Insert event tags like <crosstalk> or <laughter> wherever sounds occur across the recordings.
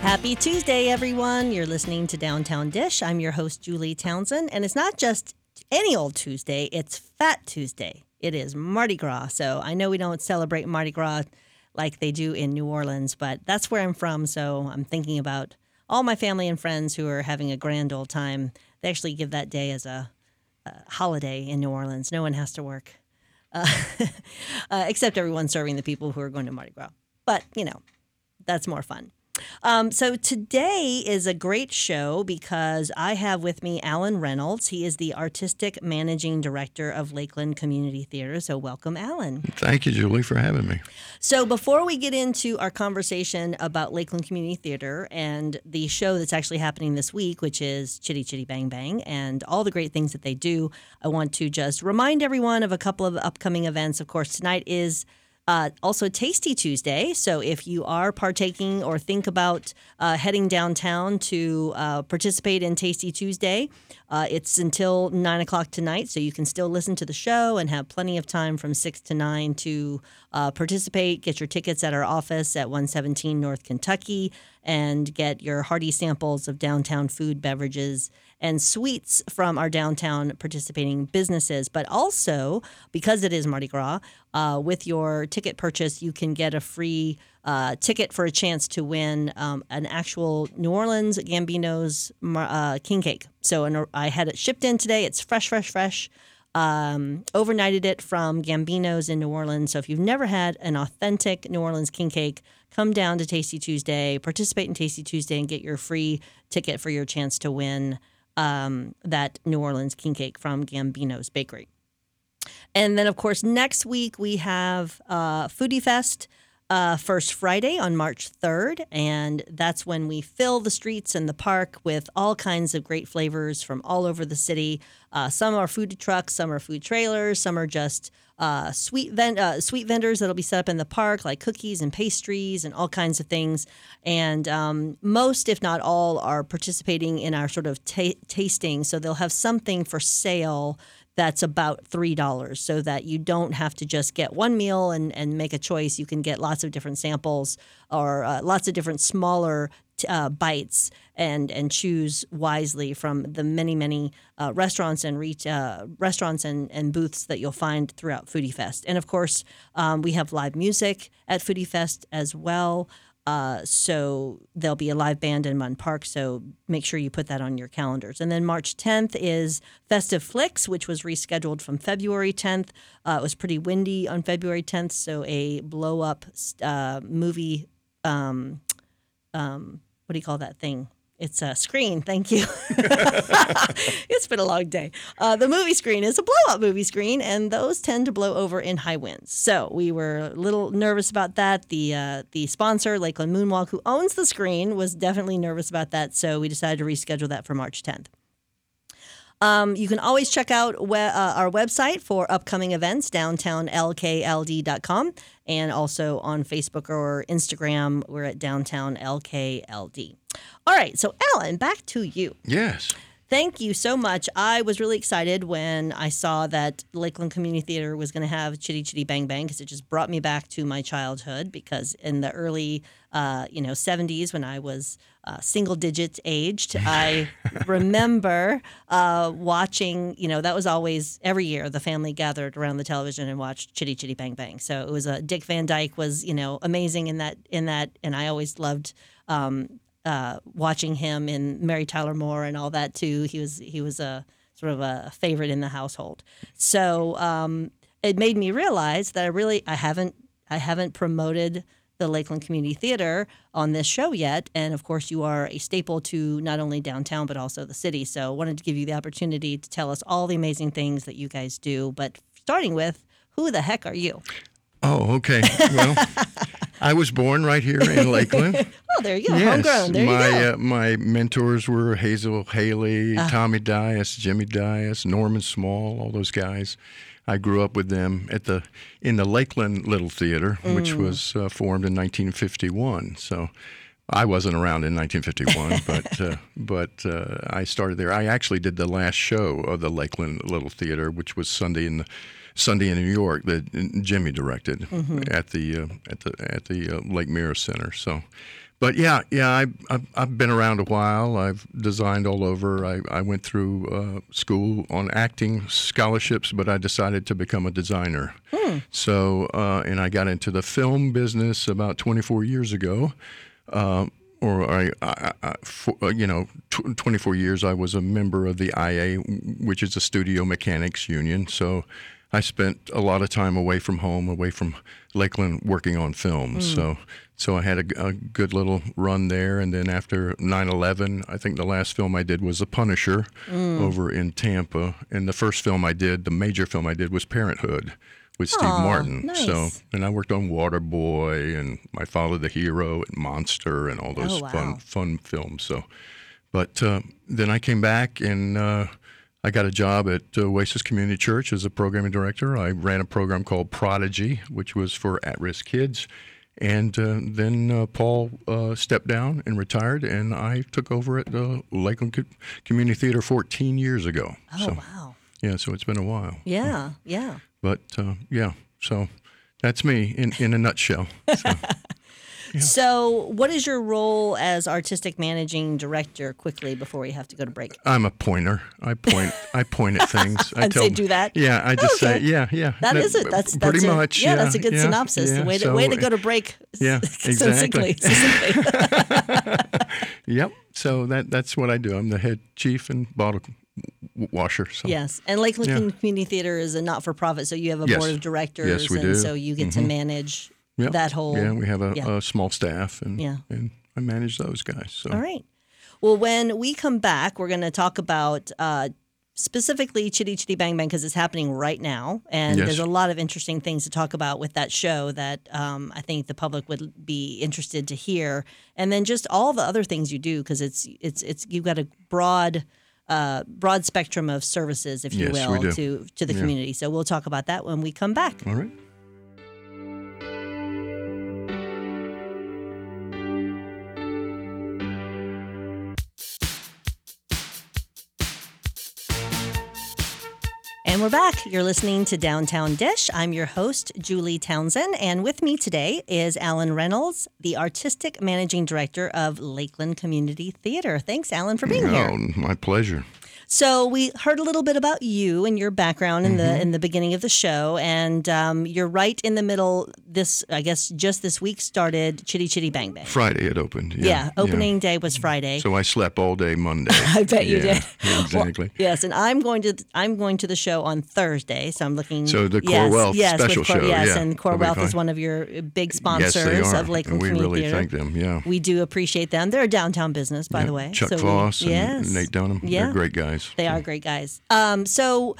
Happy Tuesday, everyone. You're listening to Downtown Dish. I'm your host, Julie Townsend. And it's not just any old Tuesday, it's Fat Tuesday. It is Mardi Gras. So I know we don't celebrate Mardi Gras like they do in New Orleans, but that's where I'm from. So I'm thinking about all my family and friends who are having a grand old time. They actually give that day as a, a holiday in New Orleans. No one has to work, uh, <laughs> uh, except everyone serving the people who are going to Mardi Gras. But, you know, that's more fun. Um, so today is a great show because I have with me Alan Reynolds. He is the artistic managing director of Lakeland Community Theater. So welcome, Alan. Thank you, Julie, for having me. So before we get into our conversation about Lakeland Community Theater and the show that's actually happening this week, which is Chitty Chitty Bang Bang, and all the great things that they do, I want to just remind everyone of a couple of upcoming events. Of course, tonight is uh, also, Tasty Tuesday. So, if you are partaking or think about uh, heading downtown to uh, participate in Tasty Tuesday, uh, it's until nine o'clock tonight. So, you can still listen to the show and have plenty of time from six to nine to uh, participate. Get your tickets at our office at 117 North Kentucky and get your hearty samples of downtown food, beverages, and sweets from our downtown participating businesses. But also, because it is Mardi Gras, uh, with your ticket purchase, you can get a free uh, ticket for a chance to win um, an actual New Orleans Gambino's uh, king cake. So an, I had it shipped in today. It's fresh, fresh, fresh. Um, overnighted it from Gambino's in New Orleans. So if you've never had an authentic New Orleans king cake, come down to Tasty Tuesday, participate in Tasty Tuesday, and get your free ticket for your chance to win um, that New Orleans king cake from Gambino's Bakery. And then, of course, next week we have uh, Foodie Fest. Uh, first Friday on March 3rd, and that's when we fill the streets and the park with all kinds of great flavors from all over the city. Uh, some are food trucks, some are food trailers, some are just uh, sweet ven- uh, sweet vendors that'll be set up in the park, like cookies and pastries and all kinds of things. And um, most, if not all, are participating in our sort of ta- tasting, so they'll have something for sale that's about $3 so that you don't have to just get one meal and, and make a choice. You can get lots of different samples or uh, lots of different smaller uh, bites and and choose wisely from the many many uh, restaurants and reach, uh, restaurants and, and booths that you'll find throughout Foodie Fest. And of course, um, we have live music at Foodie Fest as well. Uh, so there'll be a live band in Munn Park. So make sure you put that on your calendars. And then March 10th is Festive Flicks, which was rescheduled from February 10th. Uh, it was pretty windy on February 10th, so a blow up uh, movie. Um, um, what do you call that thing? It's a screen. Thank you. <laughs> it's been a long day. Uh, the movie screen is a blow up movie screen, and those tend to blow over in high winds. So we were a little nervous about that. The uh, the sponsor, Lakeland Moonwalk, who owns the screen, was definitely nervous about that. So we decided to reschedule that for March 10th. Um, you can always check out we- uh, our website for upcoming events, downtownlkld.com, and also on Facebook or Instagram, we're at downtownlkld. All right, so Alan, back to you. Yes. Thank you so much. I was really excited when I saw that Lakeland Community Theater was going to have Chitty Chitty Bang Bang because it just brought me back to my childhood. Because in the early, uh, you know, 70s when I was uh, single digit aged, I remember uh, watching. You know, that was always every year the family gathered around the television and watched Chitty Chitty Bang Bang. So it was a Dick Van Dyke was you know amazing in that in that, and I always loved. Um, uh, watching him in Mary Tyler Moore and all that too. He was he was a sort of a favorite in the household. So um, it made me realize that I really I haven't I haven't promoted the Lakeland Community Theater on this show yet. And of course, you are a staple to not only downtown but also the city. So I wanted to give you the opportunity to tell us all the amazing things that you guys do. But starting with, who the heck are you? Oh, okay. Well, I was born right here in <laughs> Lakeland. oh, there you go. Yes, Homegrown. There my you go. Uh, my mentors were Hazel Haley, Tommy Dias, Jimmy Dias, Norman Small, all those guys. I grew up with them at the in the Lakeland Little Theater, which was uh, formed in 1951. So. I wasn't around in 1951, <laughs> but uh, but uh, I started there. I actually did the last show of the Lakeland Little Theater, which was Sunday in the Sunday in New York that Jimmy directed at the uh, at the at the uh, Lake Mirror Center. So, but yeah, yeah, I, I've, I've been around a while. I've designed all over. I, I went through uh, school on acting scholarships, but I decided to become a designer. So, uh, and I got into the film business about 24 years ago. Uh, or I, I, I for, uh, you know, tw 24 years I was a member of the IA, which is a studio mechanics union. So I spent a lot of time away from home, away from Lakeland, working on films. So, so I had a, a good little run there. And then after 9/11, I think the last film I did was The Punisher over in Tampa. And the first film I did, the major film I did, was Parenthood with Steve Aw, Martin. So, and I worked on Waterboy and My Father the Hero and Monster and all those Oh, wow. fun fun films. So, but uh, then I came back and uh, I got a job at uh, Oasis Community Church as a programming director. I ran a program called Prodigy, which was for at-risk kids. And uh, then uh, Paul uh, stepped down and retired, and I took over at the Lakeland Co- Community Theater 14 years ago. Oh so, wow. yeah, so it's been a while. Yeah, yeah. But uh, yeah, so that's me in, in a nutshell. So, <laughs> So, what is your role as artistic managing director? Quickly before we have to go to break. I'm a pointer. I point. I point at things. <laughs> I I'd say do that? Yeah, I just oh, say Okay. yeah, yeah. That is it. That's pretty that's a, much. Yeah, that's a good yeah, synopsis. yeah. the way to So, way to go to break. <laughs> Yeah, exactly. <laughs> succinctly. Yep. So that that's what I do. I'm the head chief and bottle washer. So. yes, and Lakeland Yeah. Community Theater is a not for profit, so you have a Yes. board of directors, Yes, we and do. so you get to mm-hmm. manage Yep. that whole. Yeah, we have a, yeah. a small staff, and Yeah. and I manage those guys. So All right. Well, when we come back, we're going to talk about uh, specifically Chitty Chitty Bang Bang because it's happening right now, and Yes. there's a lot of interesting things to talk about with that show that um, I think the public would be interested to hear, and then just all the other things you do because it's it's it's you've got a broad. Uh, broad spectrum of services, if you Yes, will, to to the Yeah. community. So we'll talk about that when we come back. all right. And we're back. You're listening to Downtown Dish. I'm your host, Julie Townsend. And with me today is Alan Reynolds, the artistic managing director of Lakeland Community Theater. Thanks, Alan, for being here. Oh, my pleasure. So we heard a little bit about you and your background in Mm-hmm. the in the beginning of the show, and um, you're right in the middle. This, I guess, just this week started Chitty Chitty Bang Bang. Friday it opened. Yeah. Yeah, opening day was Friday. So I slept all day Monday. <laughs> I bet you Yeah, did. <laughs> Well, Exactly. yes, and I'm going to I'm going to the show on Thursday, so I'm looking. So the Core yes, Wealth yes, special Core, show, Yes, yeah, and Core that'll Wealth is one of your big sponsors are. of Lakeland and we Community really Theater. thank them. Yeah. We do appreciate them. They're a downtown business, by Yeah. the way. Chuck So we- and yes, Nate Dunham. Yeah. They're great guys. They are great guys. Um, so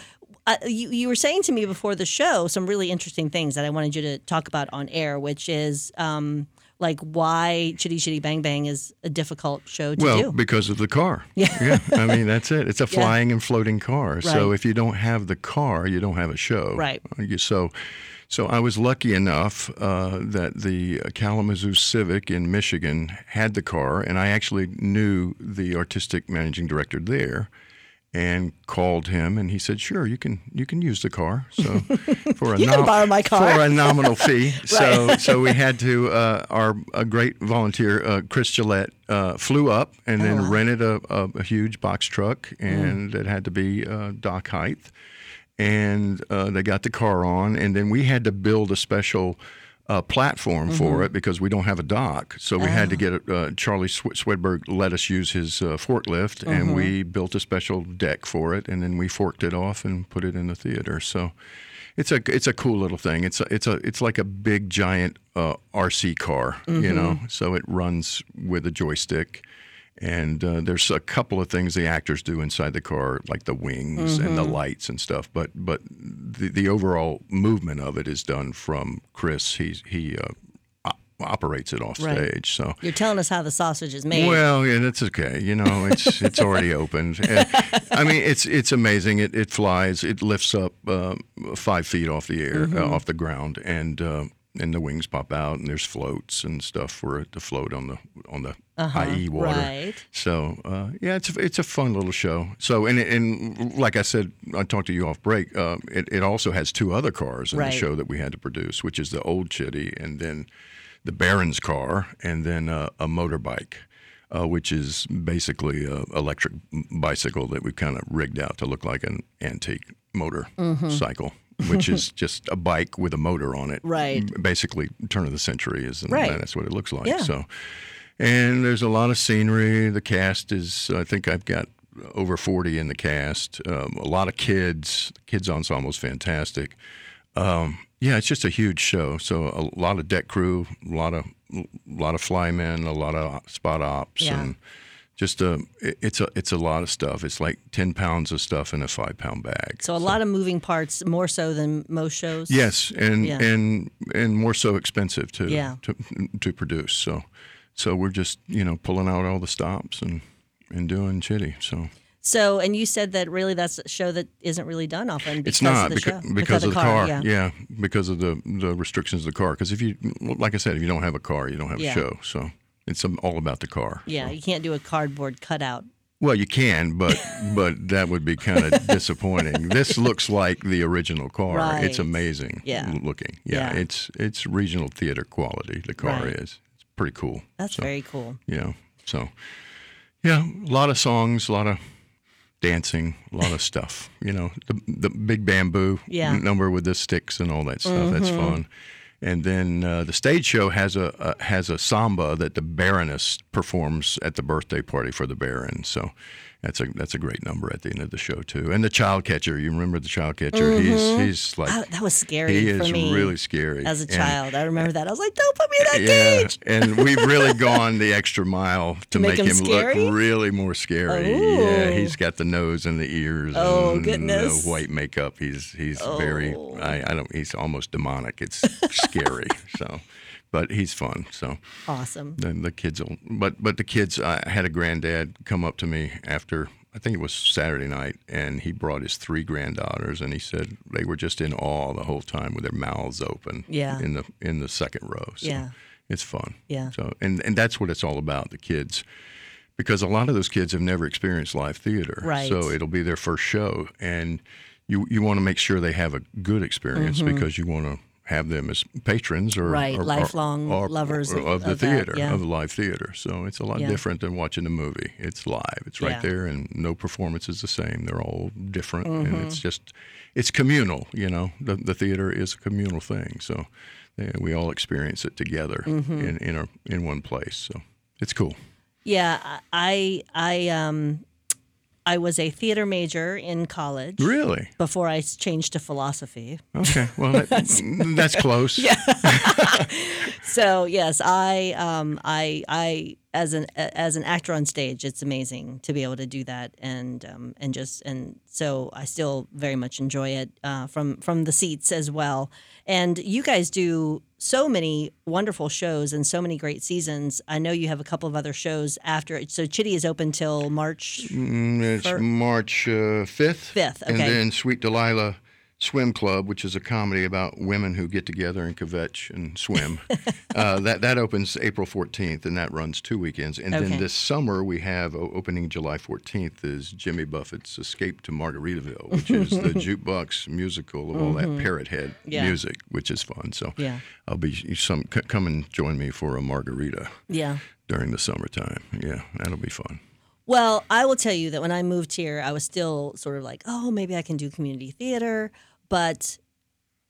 uh, you you were saying to me before the show some really interesting things that I wanted you to talk about on air, which is um, like why Chitty Chitty Bang Bang is a difficult show to Well, do. because of the car. Yeah. yeah. I mean, that's it. It's a <laughs> flying and floating car. So if you don't have the car, you don't have a show. Right. Uh, So, so I was lucky enough uh, that the Kalamazoo Civic in Michigan had the car, and I actually knew the artistic managing director there. And called him, and he said, "Sure, you can you can use the car." So <laughs> for a You can borrow my car. for a <laughs> nominal fee. So so we had to uh, our a great volunteer uh, Chris Gillette uh, flew up and then Oh, wow. rented a, a, a huge box truck Mm. and it had to be uh, dock height. And uh, they got the car on, and then we had to build a special uh, platform Mm-hmm. for it because we don't have a dock. So we had to Oh. get. Uh, Charlie Sw- Swedberg let us use his uh, forklift, Mm-hmm. and we built a special deck for it, and then we forked it off and put it in the theater. So it's a it's a cool little thing. It's a, it's a it's like a big giant uh, RC car, you know. Mm-hmm. So it runs with a joystick, and uh, there's a couple of things the actors do inside the car, like the wings and the Mm-hmm. lights and stuff. But but the the overall movement of it is done from Chris. He's he. Uh, operates it off Right. stage so You're telling us how the sausage is made. well, yeah, that's okay. You know, it's it's already <laughs> opened. Uh, I mean, it's it's amazing. It it flies. It lifts up um, five feet off the air, Mm-hmm. uh, off the ground, and uh, and the wings pop out, and there's floats and stuff for it to float on the on the IE water. Uh-huh. Right. So uh, yeah, it's a, it's a fun little show. So and and like I said, I talked to you off break. Uh, it it also has two other cars in Right. the show that we had to produce, which is the old Chitty and then the Baron's car, and then uh, a motorbike. Uh, which is basically a electric bicycle that we've kind of rigged out to look like an antique motorcycle, which is <laughs> just a bike with a motor on it. Right. Basically, turn of the century is, Right. that's what it looks like. Yeah. So, and there's a lot of scenery. The cast is, I think I've got over 40 in the cast. Um, a lot of kids. The kids ensemble is fantastic. Um, yeah, it's just a huge show. So a lot of deck crew, a lot of a lot of flymen, a lot of spot ops, Yeah. and just um, a it's a it's a lot of stuff. It's like 10 pounds of stuff in a five pound bag. So a lot of moving parts, more so than most shows. Yes, and Yeah. and and more so expensive to Yeah. to to produce. So so we're just you know pulling out all the stops and and doing chitty. So So, and you said that really that's a show that isn't really done often because it's not of the beca- show. because, of the car. Yeah. because of the the restrictions of the car. Because if you like I said, if you don't have a car, you don't have Yeah. a show. So it's all about the car. Yeah, you can't do a cardboard cutout. Well, you can, but <laughs> but that would be kind of disappointing. This looks like the original car. It's amazing Yeah. looking. Yeah, Yeah. it's it's regional theater quality. The car Right. is. It's pretty cool. That's So, very cool. know. So yeah, a lot of songs, a lot of dancing, a lot of stuff. You know, the the big bamboo Yeah. Mm-hmm. number with the sticks and all that stuff. That's fun. And then uh, the stage show has a, a has a samba that the Baroness performs at the birthday party for the Baron. So that's a that's a great number at the end of the show too. And the child catcher, you remember the child catcher? He's mm-hmm. he's like I- that was scary he is really scary as a And- child. I remember that. I was like, "Don't put me in that yeah, cage." and we've really <laughs> gone the extra mile to make make, him scary? look really more scary. Oh. Yeah, he's got the nose and the ears Oh, and goodness. the white makeup. He's he's very Oh. I, I don't he's almost demonic. It's scary. <laughs> So, but he's fun. So Awesome. then the kids will, but but the kids I had a granddad come up to me after I think it was Saturday night and he brought his three granddaughters and he said they were just in awe the whole time with their mouths open Yeah. in the in the second row so Yeah. it's fun Yeah. so and and that's what it's all about the kids because a lot of those kids have never experienced live theater Right. so it'll be their first show and you you want to make sure they have a good experience mm-hmm. because you want to have them as patrons or. Right, or- or- lifelong lovers or- of- of the of that, theater yeah. of live theater. So it's a lot Yeah. different than watching a movie. It's live. It's right Yeah. there, and no performance is the same. They're all different, and Mm-hmm. it's just it's communal. You know, the the theater is a communal thing. So yeah, we all experience it together Mm-hmm. in in, a, in one place. So it's cool. Yeah, I I um I was a theater major in college Really? before I changed to philosophy. Okay. Well, that, <laughs> that's close. Yeah. <laughs> So yes, I um I I as an as an actor on stage, it's amazing to be able to do that and um and just and so I still very much enjoy it uh, from from the seats as well. And you guys do so many wonderful shows and so many great seasons. I know you have a couple of other shows after it. So Chitty is open till March. Mm, It's For- March uh, 5th. 5th, And then Sweet Delilah Swim Club, which is a comedy about women who get together and kvetch and swim. <laughs> uh, that that opens April 14th, and that runs two weekends. And Okay. then this summer we have opening July 14th is Jimmy Buffett's Escape to Margaritaville, which is the <laughs> jukebox musical of all that parrot head Mm-hmm. Yeah. music, which is fun. So Yeah. I'll be some c- come and join me for a margarita Yeah. during the summertime. Yeah, that'll be fun. Well, I will tell you that when I moved here, I was still sort of like, oh, maybe I can do community theater, but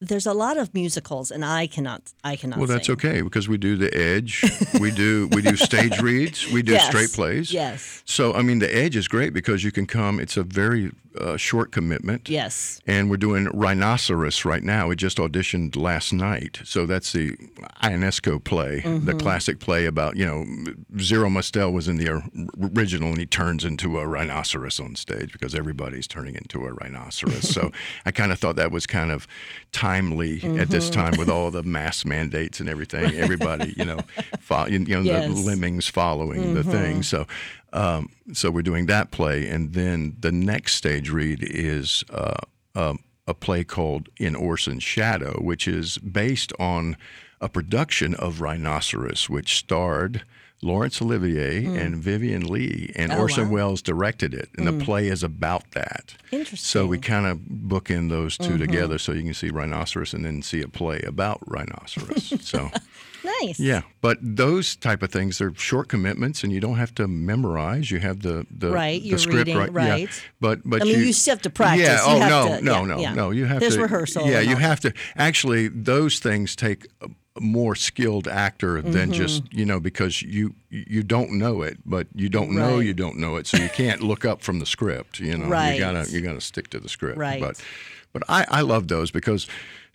there's a lot of musicals, and I cannot, I cannot. Well, that's sing. okay because we do the Edge, we do we do stage reads, we do <laughs> Yes. straight plays. Yes. So I mean, the Edge is great because you can come. It's a very uh, short commitment. Yes. And we're doing Rhinoceros right now. We just auditioned last night. So that's the Ionesco play, the Mm-hmm. classic play about, you know, Zero Mostel was in the original and he turns into a rhinoceros on stage because everybody's turning into a rhinoceros. so <laughs> I kind of thought that was kind of timely at Mm-hmm. this time with all the mask mandates and everything. Everybody, you know, <laughs> fo- you know, Yes. Mm-hmm. the lemmings following the thing. So, um, so we're doing that play, and then the next stage read is uh, um, a play called In Orson's Shadow, which is based on a production of Rhinoceros, which starred Laurence Olivier and Vivien Leigh, and Hmm. Oh, Orson wow. Hmm. Welles directed it, and the play is about that. Interesting. So we kind of bookend those 2 Mm-hmm. together, so you can see Rhinoceros and then see a play about Rhinoceros. so. <laughs> Nice. Yeah, but those type of things are short commitments, and you don't have to memorize. You have the the, Right, the script reading, right. right. Yeah. But but I mean, you, you still have to practice. Yeah. You oh have no to- no yeah, no yeah. no. You have There's to rehearsal Yeah, you all have to. Actually, those things take more skilled actor Mm-hmm. than just you know because you you don't know it, but you don't know you don't know it, so you can't look up from the script. You know, Right. you gotta you gotta stick to the script. Right. But but I, I love those because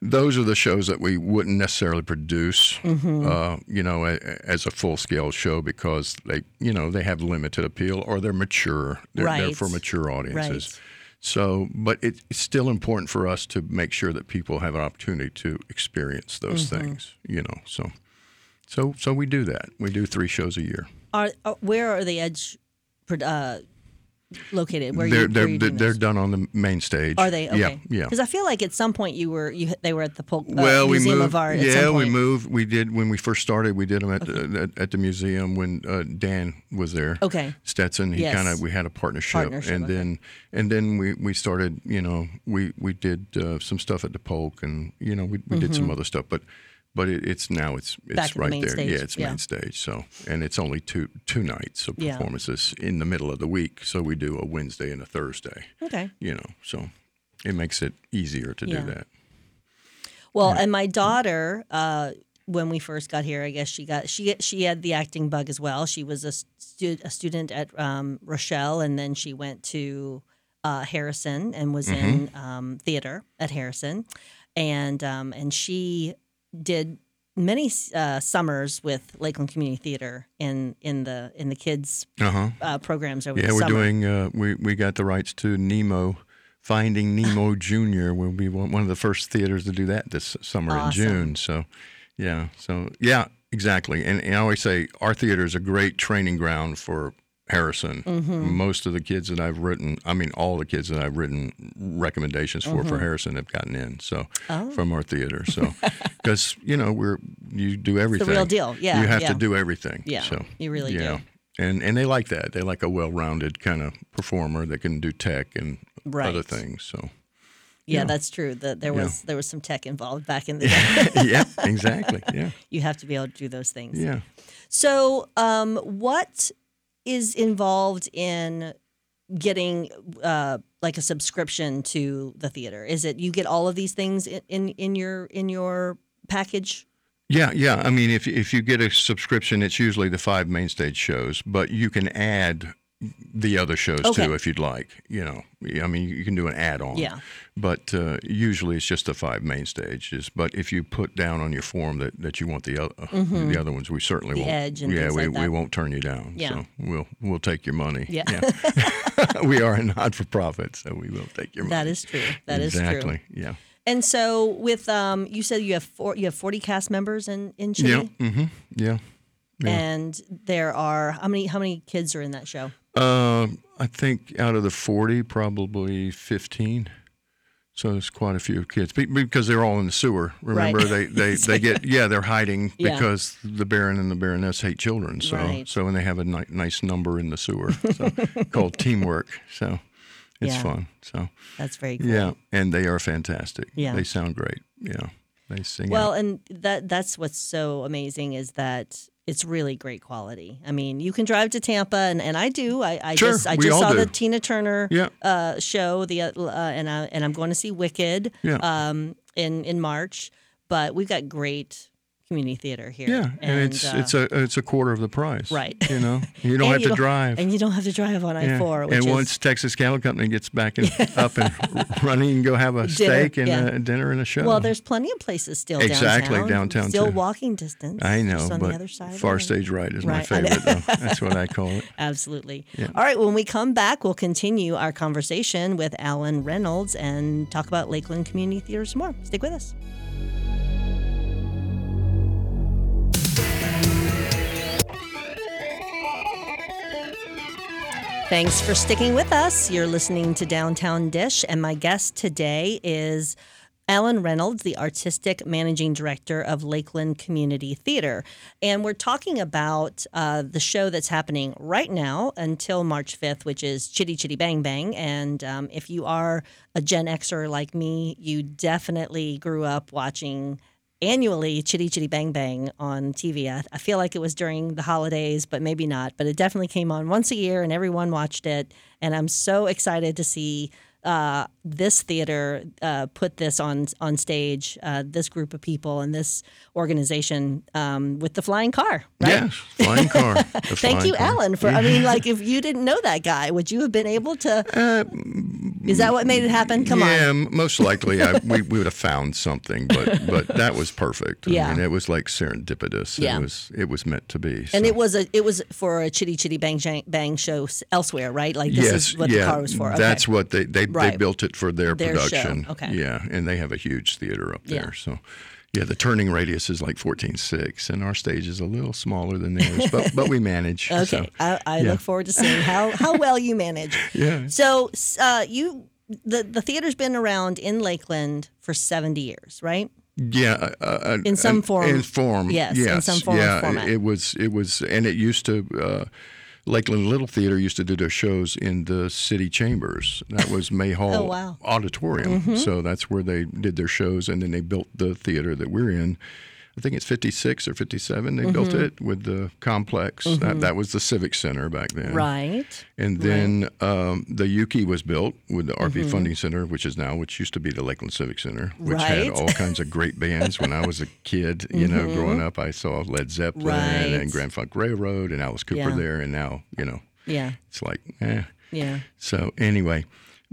those are the shows that we wouldn't necessarily produce, Mm-hmm. uh, you know, a, as a full scale show because they, you know, they have limited appeal or they're mature. They're, they're for mature audiences. Right. So, but it, it's still important for us to make sure that people have an opportunity to experience those Mm-hmm. things, you know. So, so, so we do that. We do three shows a year. Are, are where are the Edge uh, located? Where they're you, they're where they're, they're done on the main stage. Are they okay? Yeah, yeah. Because I feel like at some point you were you they were at the Polk, uh, well, we Museum moved. of Art. At yeah, we moved. We did when we first started. We did them at the, at, at the museum when uh, Dan was there. Okay. Stetson. He Yes. kind of we had a partnership, Partnership, and okay. then and then we, we started. You know, we we did uh, some stuff at the Polk, and you know we, we did some other stuff, but. But it, it's now it's Mm-hmm. Back it's the right main there. stage, Yeah, it's yeah. main stage. So and it's only two two nights of Yeah. performances in the middle of the week. So we do a Wednesday and a Thursday. Okay. You know, so it makes it easier to Yeah. do that. Well, and my daughter, uh, when we first got here, I guess she got she she had the acting bug as well. She was a, stu- a student at um, Rochelle, and then she went to uh, Harrison and was in um, theater at Harrison, and um, and she did many uh, summers with Lakeland Community Theater in in the in the kids Uh huh. uh, programs over Yeah, the we're doing. Uh, we we got the rights to Nemo, Finding Nemo <laughs> Junior. We'll be one one of the first theaters to do that this summer Awesome. in June. So, yeah, so yeah, exactly. And, and I always say our theater is a great training ground for Harrison. Mm-hmm. Most of the kids that I've written, I mean, all the kids that I've written recommendations for Mm-hmm. for Harrison have gotten in. So Oh. from our theater. So <laughs> because you know we're you do everything. The real deal. Yeah, you have yeah. to do everything. Yeah, so you really do. yeah. And and they like that. They like a well-rounded kind of performer that can do tech and Right. other things. So yeah, yeah. that's true. That there Yeah. was there was some tech involved back in the <laughs> day. <laughs> yeah, exactly. Yeah, you have to be able to do those things. yeah. So, um, what is involved in getting uh, like a subscription to the theater? Is it you get all of these things in, in, in your in your package? Yeah, yeah. I mean, if if you get a subscription, it's usually the five main stage shows, but you can add the other shows Okay. too if you'd like. You know, I mean, you can do an add-on. Yeah. But uh, usually it's just the five main stages. But if you put down on your form that, that you want the other the other ones, we certainly Mm-hmm. The won't. Edge and yeah, we, like we won't turn you down. Yeah. So we'll we'll take your money. Yeah. <laughs> we are a not for profit, so we will take your money. That is true. That is exactly. true. Yeah. And so, with um, you said you have four, you have forty cast members in in Chitty, Yeah. Mm-hmm. Yeah. yeah. and there are how many how many kids are in that show? Uh, I think out of the 40, probably 15. So it's quite a few kids because they're all in the sewer. Remember, Right. they, <laughs> they, they get yeah they're hiding Yeah. because the Baron and the Baroness hate children. So Right. so and they have a ni- nice number in the sewer so, <laughs> called teamwork. So it's Yeah. fun. So That's very cool. yeah, and they are fantastic. Yeah. they sound great. Yeah, they sing. Well, out. and that that's what's so amazing is that it's really great quality. I mean, you can drive to Tampa, and, and I do. I, I Sure, just I just saw the. Tina Turner Yeah. uh, show the uh, and I, and I'm going to see Wicked Yeah. um, in in March. But we've got great community theater here. yeah, and, it's uh, it's a it's a quarter of the price. Right. You know, <laughs> you don't have you to drive. and you don't have to drive on I Yeah. four. And is, once Texas Cattle Company gets back and <laughs> up and running, you can go have a steak and yeah. a dinner and a show. well, there's plenty of places still Exactly, downtown, downtown, still too. walking distance. I know, but the other side. Far. Stage Right is my Right, I <laughs> know. favorite. though. That's what I call it. Absolutely. Yeah. All right. When we come back, we'll continue our conversation with Alan Reynolds and talk about Lakeland Community Theater some more. Stick with us. Thanks for sticking with us. You're listening to Downtown Dish, and my guest today is Alan Reynolds, the artistic managing director of Lakeland Community Theater. And we're talking about uh, the show that's happening right now until March 5th, which is Chitty Chitty Bang Bang. And um, if you are a Gen Xer like me, you definitely grew up watching annually Chitty Chitty Bang Bang on TV. I, I feel like it was during the holidays, but maybe not. But it definitely came on once a year and everyone watched it. And I'm so excited to see uh, this theater uh, put this on on stage, uh, this group of people and this organization um, with the flying car. Right? Yes, flying car. <laughs> Thank flying you, car. Alan. For I mean, like, if you didn't know that guy, would you have been able to? is that what made it happen? Come Uh, yeah, on. m- most likely I, we, we would have found something, but <laughs> but that was perfect. I Yeah. mean, it was like serendipitous. Yeah. It was it was meant to be. And it was a it was for a chitty chitty Bang Bang show elsewhere, right? Like this yes, is what yeah, the car was for. Okay. That's what they they, Right. they built it for their, Their show, production. okay. Yeah, and they have a huge theater up there. Yeah. So yeah, the turning radius is like fourteen six, and our stage is a little smaller than theirs, but but we manage. <laughs> Okay, so, I, I yeah. look forward to seeing how how <laughs> well you manage. Yeah. So uh, you the the theater's been around in Lakeland for seventy years, right? Yeah, uh, uh, In some uh, form. In form, Yes, in some form or yeah. it was, it was, and it used to. Uh, Lakeland Little Theater used to do their shows in the city chambers. That was May <laughs> Hall Oh, wow. Mm-hmm. Auditorium. So that's where they did their shows, and then they built the theater that we're in. I think it's 56 or 57. They built Mm-hmm. it with the complex. That, that was the Civic Center back then. Right. And then um, the Youkey was built with the Mm-hmm. RP Funding Center, which is now, which used to be the Lakeland Civic Center, which Right. had all kinds of great bands. When I was a kid, you know, growing up, I saw Led Zeppelin Mm-hmm. Right. and Grand Funk Railroad and Alice Cooper Yeah. there. And now, you know, Yeah. it's like, eh. Yeah. So anyway,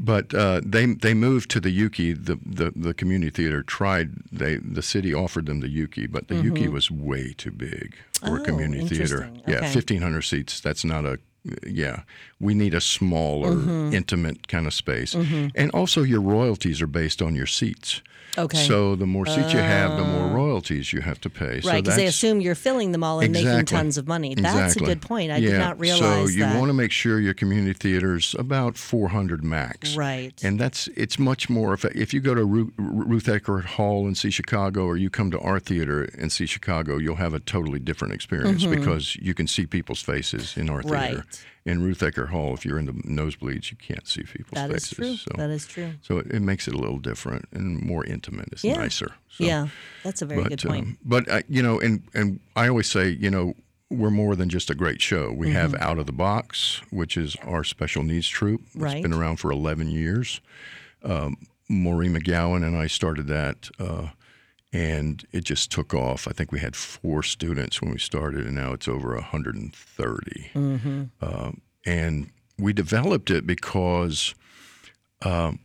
but uh, they they moved to the Youkey. The, the the community theater tried. They the city offered them the Youkey, but the Youkey was way too big for Mm-hmm. Oh, a community theater. interesting. Yeah, fifteen hundred seats. That's not a. Yeah, we need a smaller, Mm-hmm. intimate kind of space, and also your royalties are based on your seats. Okay. So the more seats you have, the more royalties you have to pay. So Right, because they assume you're filling them all and making tons of money. That's Exactly. a good point. I yeah. did not realize that. So you that. want to make sure your community theater's about 400 max. Right. And that's it's much more if if you go to Ru- Ruth Eckerd Hall and see Chicago, or you come to our theater and see Chicago, you'll have a totally different experience because you can see people's faces in our theater. Mm-hmm. Right. In Ruth Eckerd Hall, if you're in the nosebleeds, you can't see people's That is faces. true. So, That is true. so it, it makes it a little different and more intimate. It's Yeah. nicer. So, yeah, that's a very good point. um, but uh, you know, and and I always say, you know, we're more than just a great show. We have Mm-hmm. Out of the Box, which is our special needs troupe. Right. It's been around for 11 years. Um, Maureen McGowan and I started that, uh, and it just took off. I think we had four students when we started, and now it's over 130. Mm-hmm. Um, and we developed it because, um,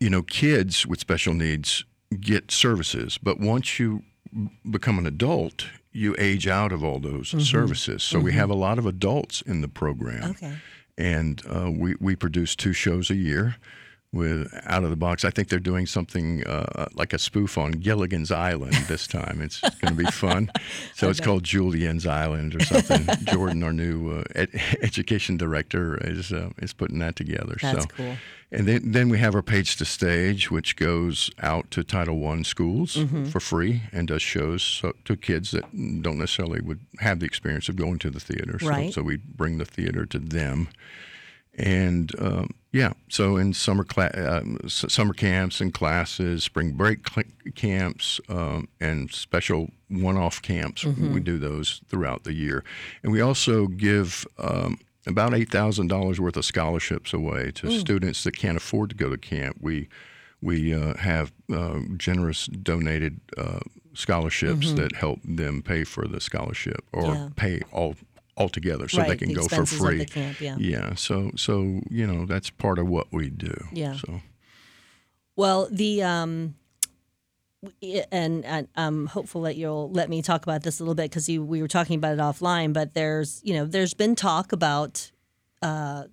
you know, kids with special needs get services, but once you become an adult, you age out of all those services. So we have a lot of adults in the program. Okay. And uh, we, we produce two shows a year with Out of the Box. I think they're doing something uh, like a spoof on Gilligan's Island this <laughs> time. It's going to be fun. <laughs> So it's called Julian's Island or something. <laughs> Jordan, our new uh, ed- education director, is uh, is putting that together. That's so, cool. And then, then we have our Page to Stage, which goes out to Title I schools Mm-hmm. for free and does shows so, to kids that don't necessarily would have the experience of going to the theater. So, Right. so we bring the theater to them. And um, yeah, so in summer cla- s- summer camps and classes, spring break cl- camps, um, and special one-off camps, we do those throughout the year. And we also give um, about eight thousand dollars worth of scholarships away to students that can't afford to go to camp. We we uh, have uh, generous donated uh, scholarships that help them pay for the scholarship or Yeah. pay all altogether so they can the go for free. camp, yeah. Yeah. So so you know that's part of what we do. Yeah. So Well, the um, and, and I'm hopeful that you'll let me talk about this a little bit because we were talking about it offline. But there's you know there's been talk about uh,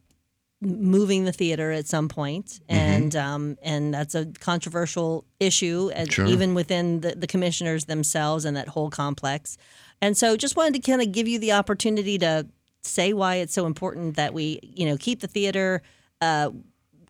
moving the theater at some point, Mm-hmm. and um, and that's a controversial issue, and Sure. even within the, the commissioners themselves and that whole complex. And so, just wanted to kind of give you the opportunity to say why it's so important that we you know keep the theater. Uh,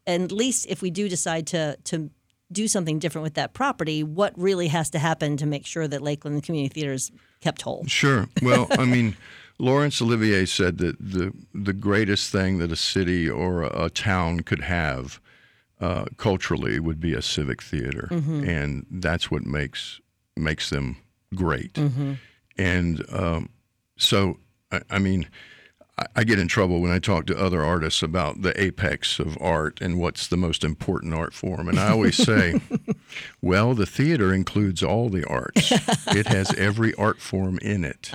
and at least if we do decide to to do something different with that property, what really has to happen to make sure that Lakeland Community Theater is kept whole? Sure. Well, I <laughs> mean, Laurence Olivier said that the the greatest thing that a city or a, a town could have uh, culturally would be a civic theater, and that's what makes makes them great. And um, so, I, I mean, I, get in trouble when I talk to other artists about the apex of art and what's the most important art form. And I always <laughs> say, well, the theater includes all the arts, it has <laughs> every art form in it.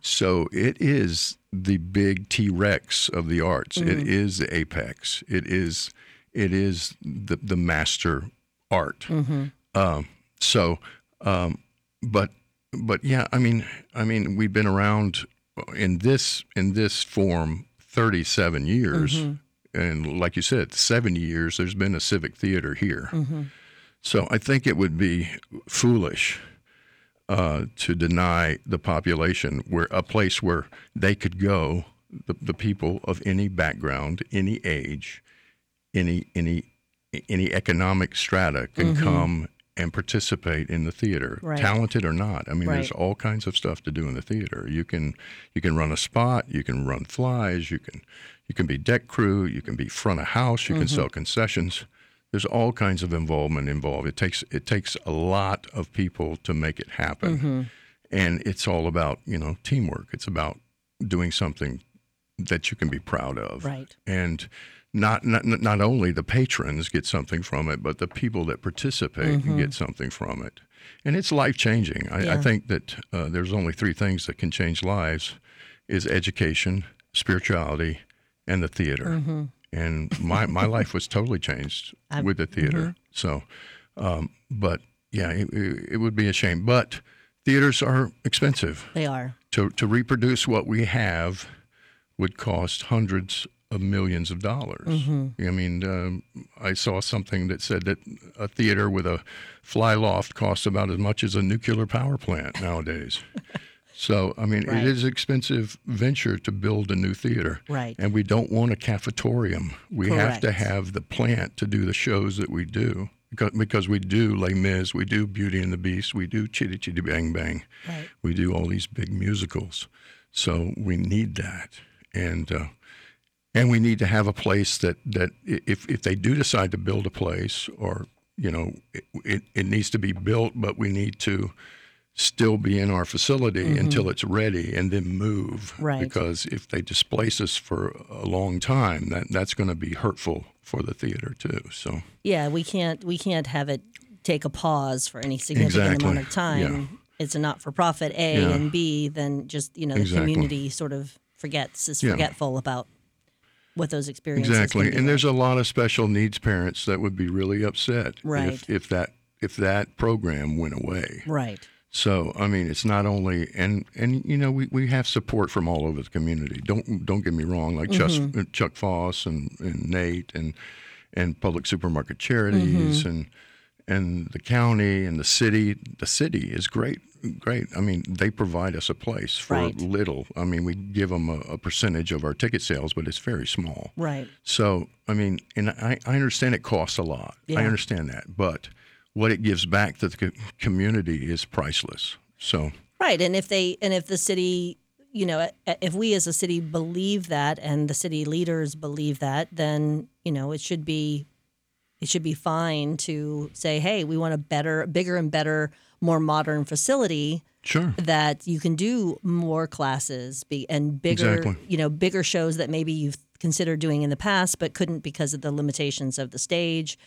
So it is the big T Rex of the arts. It is the apex. It is it is the the master art. Um, so, um, but but yeah, I mean, I mean, we've been around in this in this form 37 years, mm-hmm. and like you said, 70 years. There's been a civic theater here, mm-hmm. so I think it would be foolish uh, to deny the population where a place where they could go, the, the people of any background, any age, any any any economic strata can mm-hmm. come and participate in the theater, Right. talented or not. I mean, there's all kinds of stuff to do in the theater. You can you can run a spot, you can run flies, you can you can be deck crew, you can be front of house, you can mm-hmm. sell concessions. There's all kinds of involvement involved. It takes it takes a lot of people to make it happen, mm-hmm. and it's all about you know teamwork. It's about doing something that you can be proud of, Right. and not not not only the patrons get something from it, but the people that participate get something from it, and it's life changing. I, I think that uh, there's only three things that can change lives: is education, spirituality, and the theater. And my my life was totally changed <laughs> with the theater. So, um, but yeah, it, it would be a shame. But theaters are expensive They are. to to reproduce what we have would cost hundreds of millions of dollars. I mean, um, I saw something that said that a theater with a fly loft costs about as much as a nuclear power plant nowadays. <laughs> so, I mean, Right. it is expensive venture to build a new theater. Right. And we don't want a cafetorium. We have to have the plant to do the shows that we do. Because, because we do Les Mis, we do Beauty and the Beast, we do Chitty Chitty Bang Bang Right. we do all these big musicals. So we need that, and uh, and we need to have a place that that if if they do decide to build a place, or you know, it, it, it needs to be built, but we need to still be in our facility mm-hmm. until it's ready, and then move. Right. Because if they displace us for a long time, that that's going to be hurtful for the theater too. So Yeah, we can't we can't have it take a pause for any significant Exactly. amount of time. yeah. It's a not for profit A Yeah. and B, then just you know the Exactly. community sort of forgets is Yeah. forgetful about what those experiences Exactly, and there's a lot of special needs parents that would be really upset Right. if, if that if that program went away. right. So I mean, it's not only and and you know we, we have support from all over the community. Don't don't get me wrong, like Mm-hmm. Chuck, Chuck Foss and, and Nate and and Publix Supermarket Charities Mm-hmm. and and the county and the city. The city is great, great. I mean, they provide us a place for Right. little. I mean, we give them a, a percentage of our ticket sales, but it's very small. Right. So, I mean, and I, I understand it costs a lot. Yeah. I understand that. But what it gives back to the community is priceless. So, Right, and if they and if the city, you know, if we as a city believe that, and the city leaders believe that, then you know it should be, it should be fine to say, hey, we want a better, bigger, and better, more modern facility sure. that you can do more classes be, and bigger, Exactly. you know, bigger shows that maybe you've considered doing in the past but couldn't because of the limitations of the stage.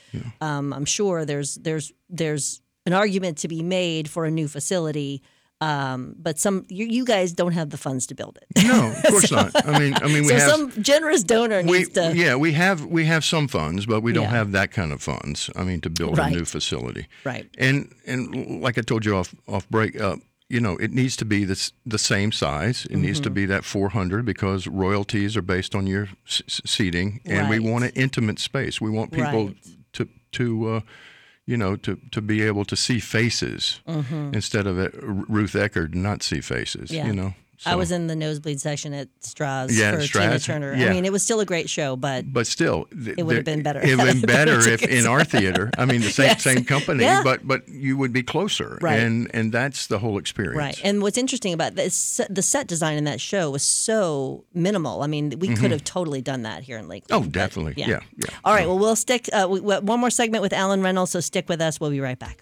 Um, I'm sure there's there's there's an argument to be made for a new facility. Um, but some you, you guys don't have the funds to build it. No, of <laughs> course not. I mean, I mean, we so have. some generous donor we, needs to yeah, we have we have some funds, but we don't Yeah. have that kind of funds. I mean, to build Right. a new facility. Right. And and like I told you off off break, uh, you know, it needs to be this the same size. It needs to Mm-hmm. be that 400 because royalties are based on your s- seating, and we want an intimate space. We want people Right. to to. Uh, you know, to, to be able to see faces instead of uh, Ruth Eckerd not see faces. Mm-hmm. Yeah. You know, So, I was in the nosebleed section at Straz Yeah, for Tina Turner. I mean, it was still a great show, but but still, th- It would have been better It would have been <laughs> better if in our theater. I mean, the same Yes. same company, Yeah. but but you would be closer, Right. and and that's the whole experience. right. And what's interesting about this, the set design in that show was so minimal. I mean, we could have totally done that here in Lakeland. Mm-hmm. Oh, definitely. Yeah, yeah. All right. Well, we'll stick uh, we, we- one more segment with Alan Reynolds. So stick with us. We'll be right back.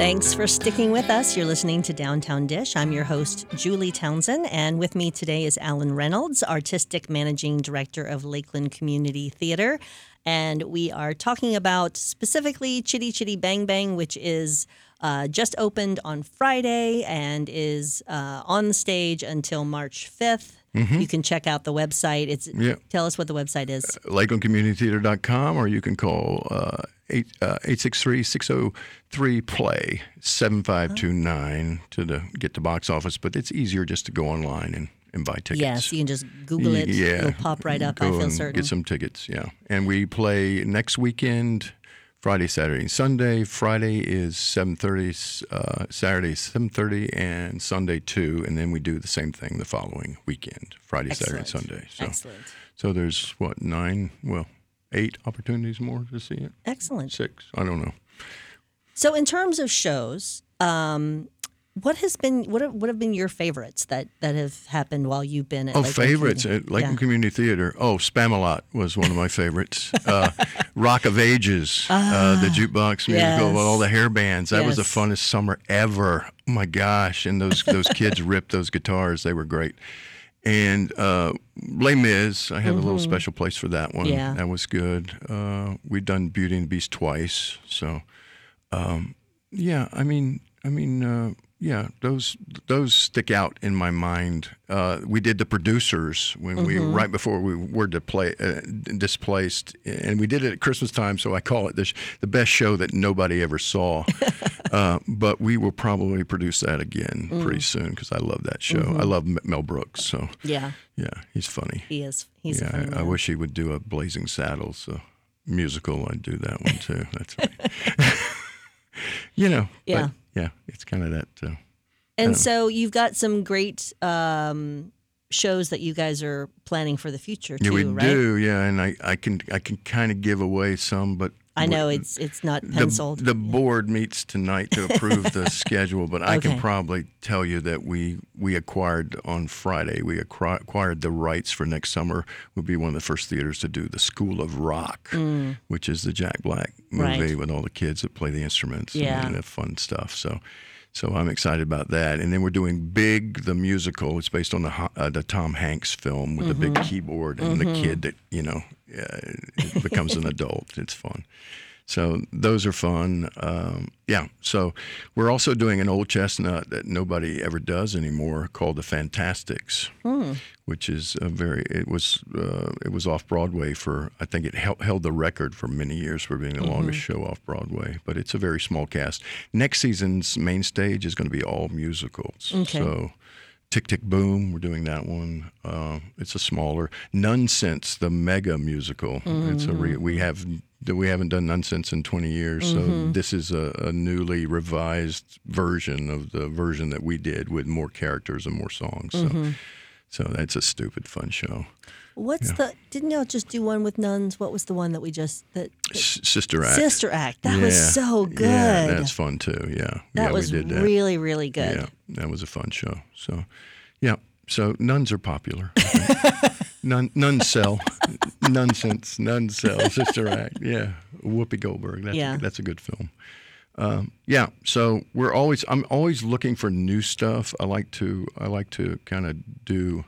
Thanks for sticking with us. You're listening to Downtown Dish. I'm your host, Julie Townsend, and with me today is Alan Reynolds, Artistic Managing Director of Lakeland Community Theater. And we are talking about specifically Chitty Chitty Bang Bang, which is uh, just opened on Friday and is uh, on stage until March 5th. You can check out the website. It's Yeah. tell us what the website is. LakelandCommunityTheater.com, or you can call uh, eight uh, eight six three six zero three play seven five two nine to the get the box office. But it's easier just to go online and, and buy tickets. Yes, you can just Google it. Yeah, It'll pop right up. I Go feel certain. Get some tickets. Yeah, and we play next weekend. Friday, Saturday, and Sunday. Friday is seven thirty. Uh, Saturday seven thirty, and Sunday two. And then we do the same thing the following weekend. Friday, Saturday, and Sunday. So, Excellent. so there's what nine? Well, eight opportunities more to see it. Excellent. Six. I don't know. So, in terms of shows, um, what has been what have, what have been your favorites that that have happened while you've been at Oh, Lakeland favorites Community? at Lakeland Yeah. Community Theater. Oh, Spamalot was one of my favorites. <laughs> uh, Rock of Ages, uh, the jukebox musical yes. all the hair bands. That was the funnest summer ever. Oh my gosh! And those those <laughs> kids ripped those guitars. They were great. And uh, Les Mis, I have a little special place for that one. Mm-hmm. Yeah. That was good. Uh, we've done Beauty and the Beast twice, so um, yeah. I mean, I mean, uh, yeah. Those those stick out in my mind. Uh, we did the producers when we Mm-hmm. right before we were depla- uh, displaced, and we did it at Christmas time. So I call it the the best show that nobody ever saw. <laughs> uh, but we will probably produce that again Mm. pretty soon because I love that show. Mm-hmm. I love M- Mel Brooks. So Yeah, yeah, he's funny. he is. He's Yeah, funny I, I wish he would do a Blazing Saddles uh, musical. I'd do that one too. That's funny. <laughs> <laughs> you know. Yeah. But yeah, it's kind of that. Uh, And so you've got some great um, shows that you guys are planning for the future too, yeah, we right? do. Yeah, and I, I can I can kind of give away some, but I know it's it's not penciled. the board meets tonight to approve the <laughs> schedule, but I can probably tell you that we we acquired on Friday. We acqui- acquired the rights for next summer. We'll be one of the first theaters to do the School of Rock, which is the Jack Black movie Mm. Right. with all the kids that play the instruments Yeah. and the fun stuff. So. So I'm excited about that, and then we're doing Big the musical. It's based on the uh, the Tom Hanks film with the big Mm-hmm. keyboard and the kid that you know uh, becomes an adult. It's fun. So those are fun. Um, yeah. So we're also doing an old chestnut that nobody ever does anymore called the Fantasticks, which is a very. It was uh, it was off Broadway for I think it held, held the record for many years for being the longest show off Broadway. But it's a very small cast. Next season's main stage is going to be all musicals. Okay. So. Tick Tick Boom, we're doing that one. Uh, it's a smaller Nunsense, the mega musical. It's a re- mm-hmm. we have we haven't done Nunsense in 20 years, so mm-hmm. this is a, a newly revised version of the version that we did with more characters and more songs. So, mm-hmm. so that's a stupid fun show. What's the? Didn't y'all just do one with nuns? What was the one that we just that S- Sister Act. Sister Act? That was so good. Yeah, that's fun too. Yeah, that yeah, was we did that. really really good. Yeah, that was a fun show. So, yeah. So nuns are popular. <laughs> Nun, nuns sell. <laughs> Nunsense. Nuns sell. Sister Act. Yeah. Whoopi Goldberg. That's, Yeah. A, that's a good film. Um, yeah. So we're always. I'm always looking for new stuff. I like to. I like to kind of do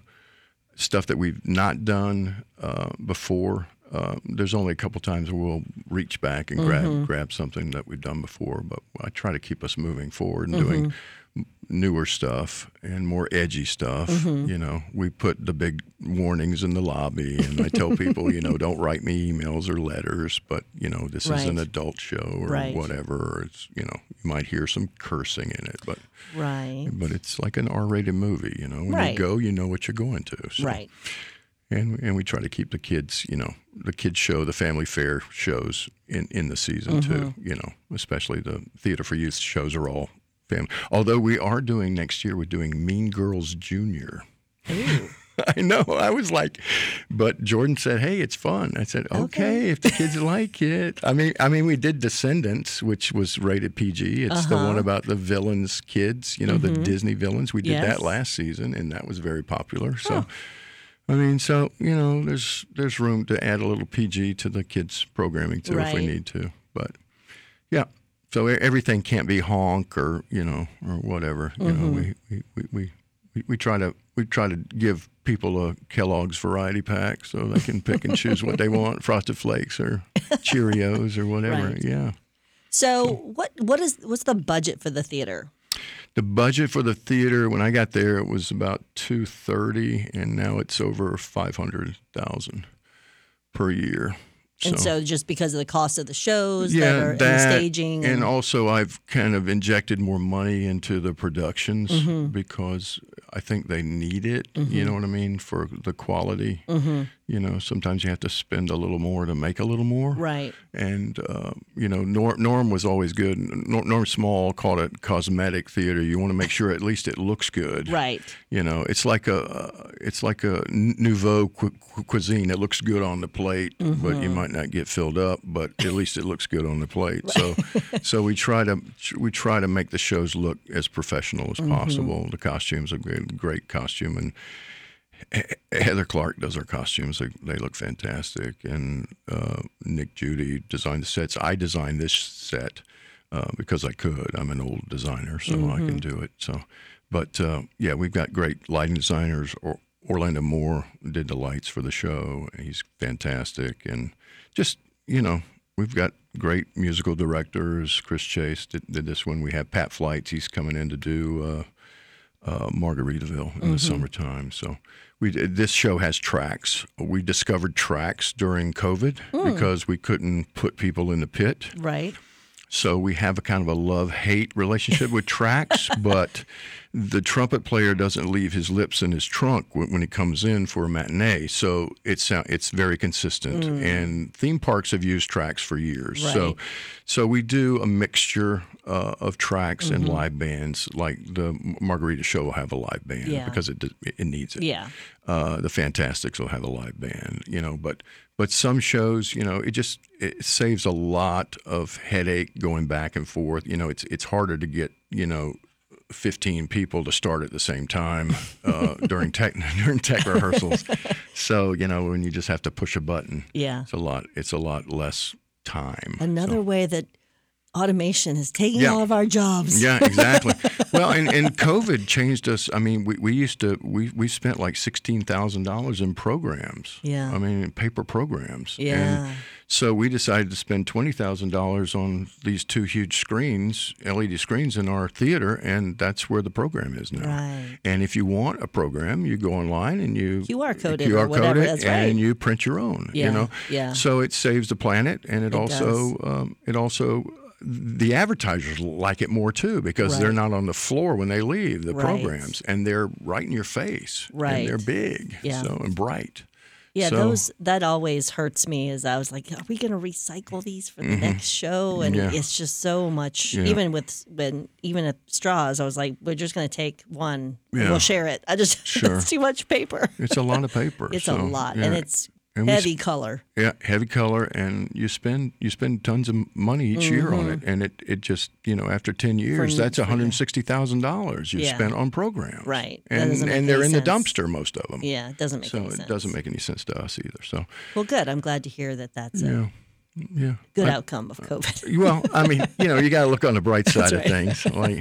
stuff that we've not done uh, before. Uh, there's only a couple times we'll reach back and grab mm-hmm. grab something that we've done before, but I try to keep us moving forward and doing mm-hmm. newer stuff and more edgy stuff. Mm-hmm. You know, we put the big warnings in the lobby, and I tell people, you know, <laughs> don't write me emails or letters, but you know, this is an adult show or Right. whatever. Or it's you know, you might hear some cursing in it, but Right. but it's like an R-rated movie. You know, when Right. you go, you know what you're going to. So. Right. And and we try to keep the kids, you know, the kids show, the family fare shows in in the season too. Mm-hmm. You know, especially the theater for youth shows are all family. Although we are doing next year, we're doing Mean Girls Junior. <laughs> I know. I was like, but Jordan said, "Hey, it's fun." I said, "Okay, Okay. if the kids <laughs> like it." I mean, I mean, we did Descendants, which was rated PG. It's the one uh-huh. about the villains' kids. You know, the mm-hmm. Disney villains. We did Yes. that last season, and that was very popular. So, I mean, so you know, there's there's room to add a little PG to the kids' programming too, if we need to. But yeah. So everything can't be honk or you know or whatever. You know, we, mm-hmm. we, we, we, we, we try to we try to give people a Kellogg's variety pack so they can pick and choose what they want, <laughs> Frosted Flakes or Cheerios or whatever. Right. Yeah. So what what is what's the budget for the theater? The budget for the theater when I got there it was about two thirty, and now it's over five hundred thousand per year. And so just because of the cost of the shows that yeah, are and that, the staging and also I've kind of injected more money into the productions Mm-hmm. because I think they need it. You know what I mean for the quality. Mm-hmm. You know, sometimes you have to spend a little more to make a little more. right. And uh, you know, Norm, Norm was always good. Norm, Norm Small called it cosmetic theater. You want to make sure at least it looks good. Right. You know, it's like a it's like a nouveau cu- cu- cuisine. It looks good on the plate, but Mm-hmm. you might not get filled up. But at least it looks good on the plate. So, <laughs> so we try to we try to make the shows look as professional as Mm-hmm. possible. The costumes are great, great costume, and Heather Clark does our costumes. They, they look fantastic, and uh, Nick Judy designed the sets. I designed this set uh, because I could. I'm an old designer, so I can do it. So, but uh, yeah, we've got great lighting designers. Or, Orlando Moore did the lights for the show. He's fantastic, and just you know, we've got great musical directors. Chris Chase did, did this one. We have Pat Flights. He's coming in to do. Uh, uh, Margaritaville in the summertime. So we this show has tracks. We discovered tracks during COVID because we couldn't put people in the pit. Right. So we have a kind of a love hate relationship with tracks, <laughs> but the trumpet player doesn't leave his lips in his trunk when, when he comes in for a matinee. So it's it's very consistent. And theme parks have used tracks for years. Right. So so we do a mixture uh, of tracks and live bands. Like the Margarita Show will have a live band Yeah. because it it needs it Yeah. uh, the Fantasticks will have a live band, you know, but but some shows, you know, it just it saves a lot of headache going back and forth. You know, it's it's harder to get you know. 15 people to start at the same time uh, <laughs> during tech <laughs> during tech rehearsals. So, you know, when you just have to push a button, Yeah. it's a lot it's a lot less time. Another way that automation is taking Yeah. all of our jobs. Yeah, exactly. <laughs> well, and, and COVID changed us. I mean, we, we used to we we spent like sixteen thousand dollars in programs. Yeah. I mean, paper programs. Yeah. And so we decided to spend twenty thousand dollars on these two huge screens, LED screens in our theater, and that's where the program is now. Right. And if you want a program, you go online and you QR code it QR code it, and right. you print your own. Yeah, You know. yeah. So it saves the planet, and it, It also um, it also the advertisers like it more too because they're not on the floor when they leave the Right. programs, and they're right in your face. Right. And they're big. Yeah. So and bright. Yeah, So- those that always hurts me. Is I was like, are we going to recycle these for the next show? And Mm-hmm. Yeah. it's just so much. Yeah. Even with when even at Straz, I was like, we're just going to take one. Yeah. We'll share it. I just <laughs> Sure. it's too much paper. It's a lot of paper. It's so, a lot, and it's And heavy color. Yeah, heavy color, and you spend you spend tons of money each year on it, mm-hmm. and it, it just you know after ten years, that's one hundred sixty thousand dollars you Yeah. spent on programs, Right. And and they're in sense. the dumpster, most of them. Yeah, it doesn't make so any it sense. doesn't make any sense to us either. So Well, good. I'm glad to hear that that's a yeah, good I- outcome of COVID. <laughs> well, I mean, you know, you got to look on the bright side of things, like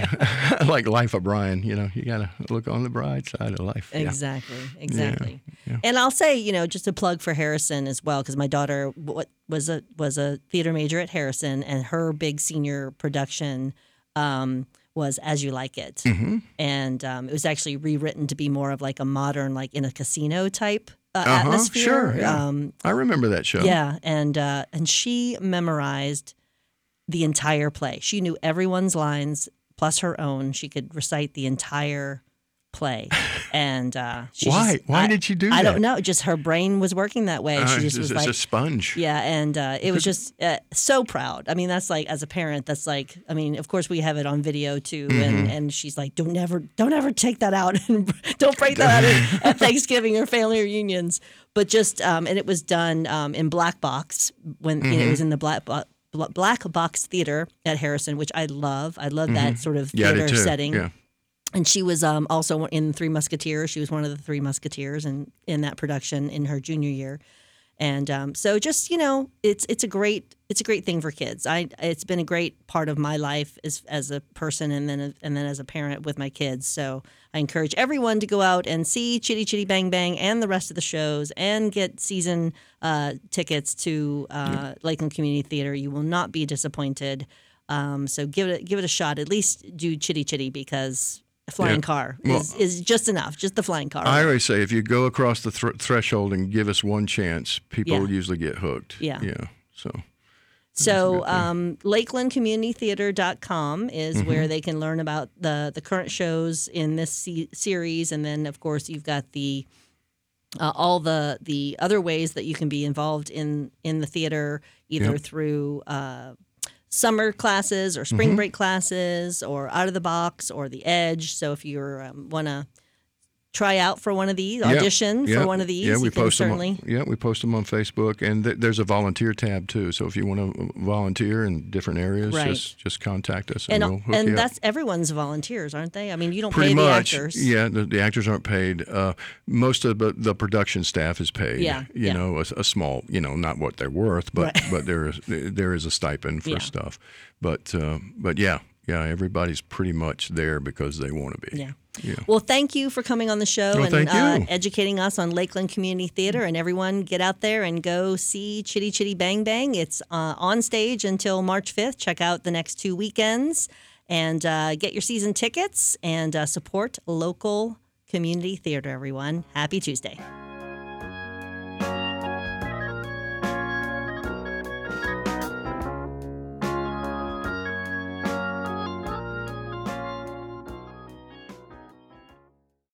<laughs> like Life of Brian. You know, you got to look on the bright side of life. Yeah. Exactly, exactly. yeah. And I'll say, you know, just a plug for Harrison as well, because my daughter wa- was a was a theater major at Harrison, and her big senior production um, was As You Like It, Mm-hmm. and um, it was actually rewritten to be more of like a modern, like in a casino type uh, Uh-huh, atmosphere. sure, yeah. Um, I remember that show. yeah, and uh, and she memorized the entire play. She knew everyone's lines plus her own. She could recite the entire play. And uh, she Why? just- Why I- did she do I that? don't know. Just her brain was working that way. Uh, she just it's, was like, a sponge. yeah, and uh, it was just uh, so proud. I mean, that's like as a parent, that's like, I mean, of course we have it on video too, Mm-hmm. and and she's like, don't never, don't ever take that out, and <laughs> don't break that out <laughs> at, Thanksgiving or family reunions. But just, um, and it was done um, in black box when you know, it Mm-hmm. was in the black box. Black Box Theater at Harrison, which I love. I love that sort of Mm-hmm. Yeah, theater setting Yeah. And she was um, also in Three Musketeers. She was one of the Three Musketeers in, in that production in her junior year. And um, so, just you know, it's it's a great it's a great thing for kids. I it's been a great part of my life as as a person, and then and then as a parent with my kids. So I encourage everyone to go out and see Chitty Chitty Bang Bang and the rest of the shows, and get season uh, tickets to uh, Lakeland Community Theater. You will not be disappointed. Um, so give it give it a shot. At least do Chitty Chitty because flying Yeah. car Well, is, is just enough. Just the flying car. I always say if you go across the thr threshold and give us one chance, people Yeah. usually get hooked. Yeah. Yeah. So So, um, LakelandCommunityTheater.com is Mm-hmm. where they can learn about the the current shows in this se- series, and then of course you've got the uh, all the the other ways that you can be involved in in the theater, either Yep. through. Uh, Summer classes or Mm-hmm. spring break classes or out of the box or the edge. So if you um, want to try out for one of these, audition yeah. for one of these, Yeah, we post certainly. them. On, yeah, we post them on Facebook, and th- there's a volunteer tab too. So if you want to volunteer in different areas, Right. just just contact us, and, and we'll and you up. that's everyone's volunteers, aren't they? I mean, you don't Pretty pay the much, actors. yeah. The, the actors aren't paid. Uh, most of the, the production staff is paid. Yeah, you yeah. know, a, a small, you know, not what they're worth, but Right. but there is there is a stipend for stuff. But uh, but yeah, yeah, everybody's pretty much there because they want to be. Yeah. Yeah. Well, thank you for coming on the show Well, and uh, educating us on Lakeland Community Theater. And everyone, get out there and go see Chitty Chitty Bang Bang. It's uh, on stage until March 5th. Check out the next two weekends and uh, get your season tickets and uh, support local community theater, everyone. Happy Tuesday.